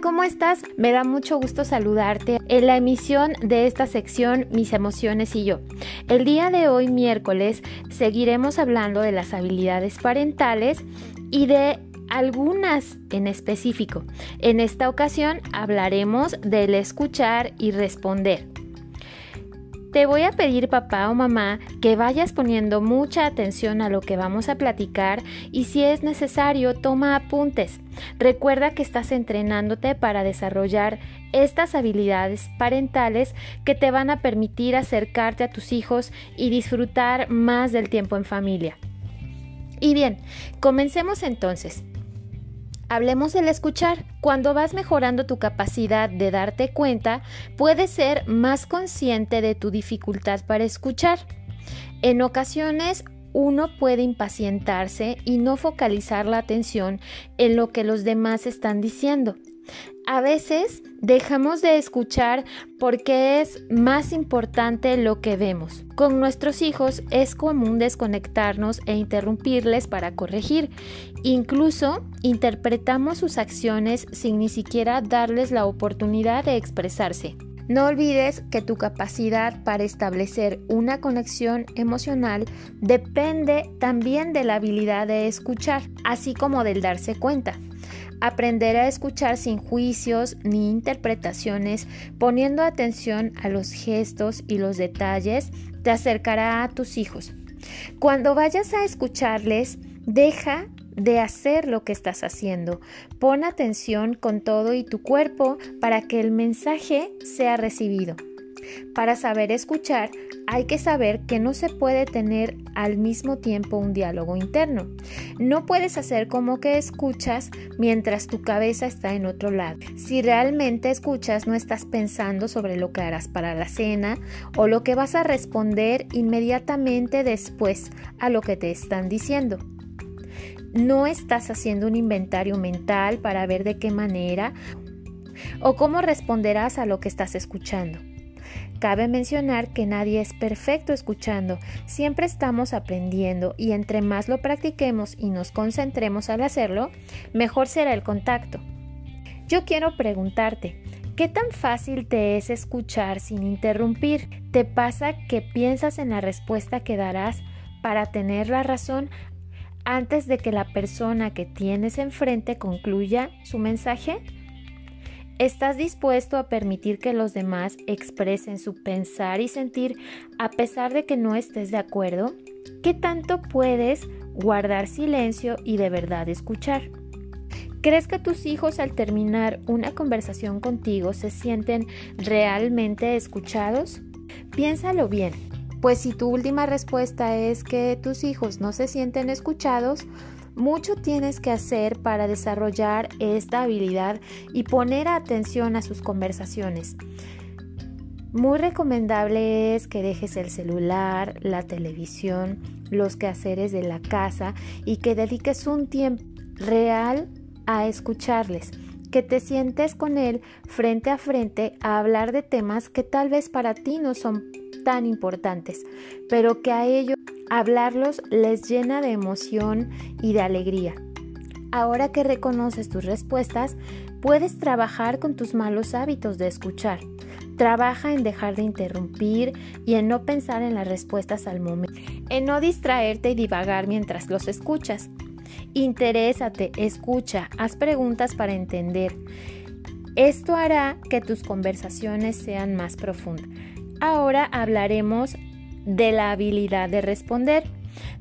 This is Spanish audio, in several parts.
¿cómo estás? Me da mucho gusto saludarte en la emisión de esta sección Mis emociones y yo. El día de hoy, miércoles, seguiremos hablando de las habilidades parentales y de algunas en específico. En esta ocasión hablaremos del escuchar y responder. Te voy a pedir papá o mamá que vayas poniendo mucha atención a lo que vamos a platicar y si es necesario toma apuntes. Recuerda que estás entrenándote para desarrollar estas habilidades parentales que te van a permitir acercarte a tus hijos y disfrutar más del tiempo en familia. Y bien, comencemos entonces. Hablemos del escuchar. Cuando vas mejorando tu capacidad de darte cuenta, puedes ser más consciente de tu dificultad para escuchar. En ocasiones, uno puede impacientarse y no focalizar la atención en lo que los demás están diciendo. A veces dejamos de escuchar porque es más importante lo que vemos. Con nuestros hijos es común desconectarnos e interrumpirles para corregir. Incluso interpretamos sus acciones sin ni siquiera darles la oportunidad de expresarse. No olvides que tu capacidad para establecer una conexión emocional depende también de la habilidad de escuchar, así como del darse cuenta. Aprender a escuchar sin juicios ni interpretaciones, poniendo atención a los gestos y los detalles, te acercará a tus hijos. Cuando vayas a escucharles, deja de hacer lo que estás haciendo. Pon atención con todo y tu cuerpo para que el mensaje sea recibido. Para saber escuchar, hay que saber que no se puede tener al mismo tiempo un diálogo interno. No puedes hacer como que escuchas mientras tu cabeza está en otro lado. Si realmente escuchas, no estás pensando sobre lo que harás para la cena o lo que vas a responder inmediatamente después a lo que te están diciendo. No estás haciendo un inventario mental para ver de qué manera o cómo responderás a lo que estás escuchando. Cabe mencionar que nadie es perfecto escuchando, siempre estamos aprendiendo y entre más lo practiquemos y nos concentremos al hacerlo, mejor será el contacto. Yo quiero preguntarte, ¿qué tan fácil te es escuchar sin interrumpir? ¿Te pasa que piensas en la respuesta que darás para tener la razón antes de que la persona que tienes enfrente concluya su mensaje? ¿Estás dispuesto a permitir que los demás expresen su pensar y sentir a pesar de que no estés de acuerdo? ¿Qué tanto puedes guardar silencio y de verdad escuchar? ¿Crees que tus hijos al terminar una conversación contigo se sienten realmente escuchados? Piénsalo bien, pues si tu última respuesta es que tus hijos no se sienten escuchados, mucho tienes que hacer para desarrollar esta habilidad y poner atención a sus conversaciones. Muy recomendable es que dejes el celular, la televisión, los quehaceres de la casa y que dediques un tiempo real a escucharles, que te sientes con él frente a frente a hablar de temas que tal vez para ti no son tan importantes, pero que a ellos Hablarlos les llena de emoción y de alegría. Ahora que reconoces tus respuestas, puedes trabajar con tus malos hábitos de escuchar. Trabaja en dejar de interrumpir y en no pensar en las respuestas al momento, en no distraerte y divagar mientras los escuchas. Interésate, escucha, haz preguntas para entender. Esto hará que tus conversaciones sean más profundas. Ahora hablaremos de la habilidad de responder.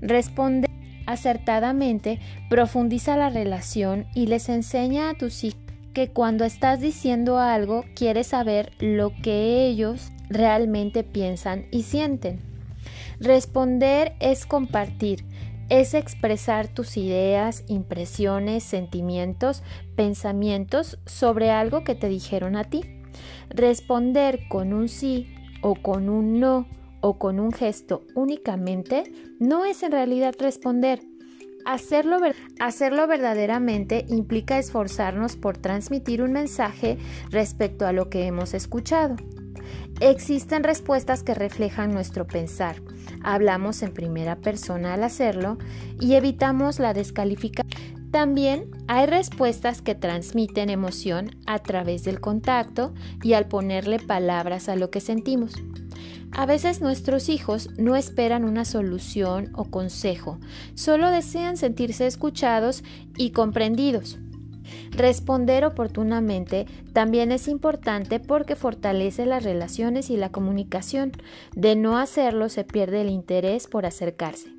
Responde acertadamente profundiza la relación y les enseña a tus hijos que cuando estás diciendo algo quieres saber lo que ellos realmente piensan y sienten. Responder es compartir, es expresar tus ideas, impresiones, sentimientos, pensamientos sobre algo que te dijeron a ti. Responder con un sí o con un no o con un gesto únicamente no es en realidad responder. Hacerlo, hacerlo, verdaderamente implica esforzarnos por transmitir un mensaje respecto a lo que hemos escuchado. Existen respuestas que reflejan nuestro pensar. Hablamos en primera persona al hacerlo y evitamos la descalificación. También hay respuestas que transmiten emoción a través del contacto y al ponerle palabras a lo que sentimos. A veces nuestros hijos no esperan una solución o consejo, solo desean sentirse escuchados y comprendidos. Responder oportunamente también es importante porque fortalece las relaciones y la comunicación. De no hacerlo se pierde el interés por acercarse.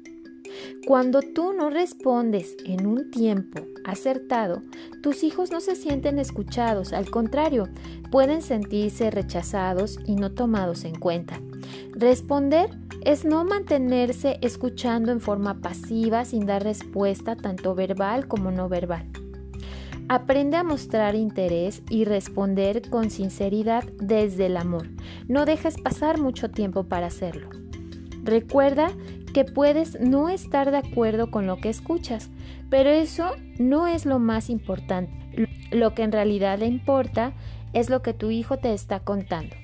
Cuando tú no respondes en un tiempo acertado, tus hijos no se sienten escuchados, al contrario, pueden sentirse rechazados y no tomados en cuenta. Responder es no mantenerse escuchando en forma pasiva sin dar respuesta tanto verbal como no verbal. Aprende a mostrar interés y responder con sinceridad desde el amor. No dejes pasar mucho tiempo para hacerlo. Recuerda que puedes no estar de acuerdo con lo que escuchas, pero eso no es lo más importante. Lo que en realidad le importa es lo que tu hijo te está contando.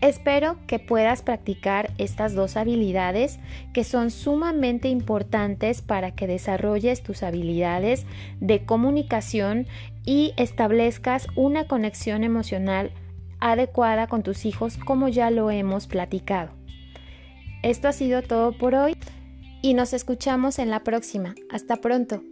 Espero que puedas practicar estas dos habilidades que son sumamente importantes para que desarrolles tus habilidades de comunicación y establezcas una conexión emocional adecuada con tus hijos como ya lo hemos platicado. Esto ha sido todo por hoy y nos escuchamos en la próxima. Hasta pronto.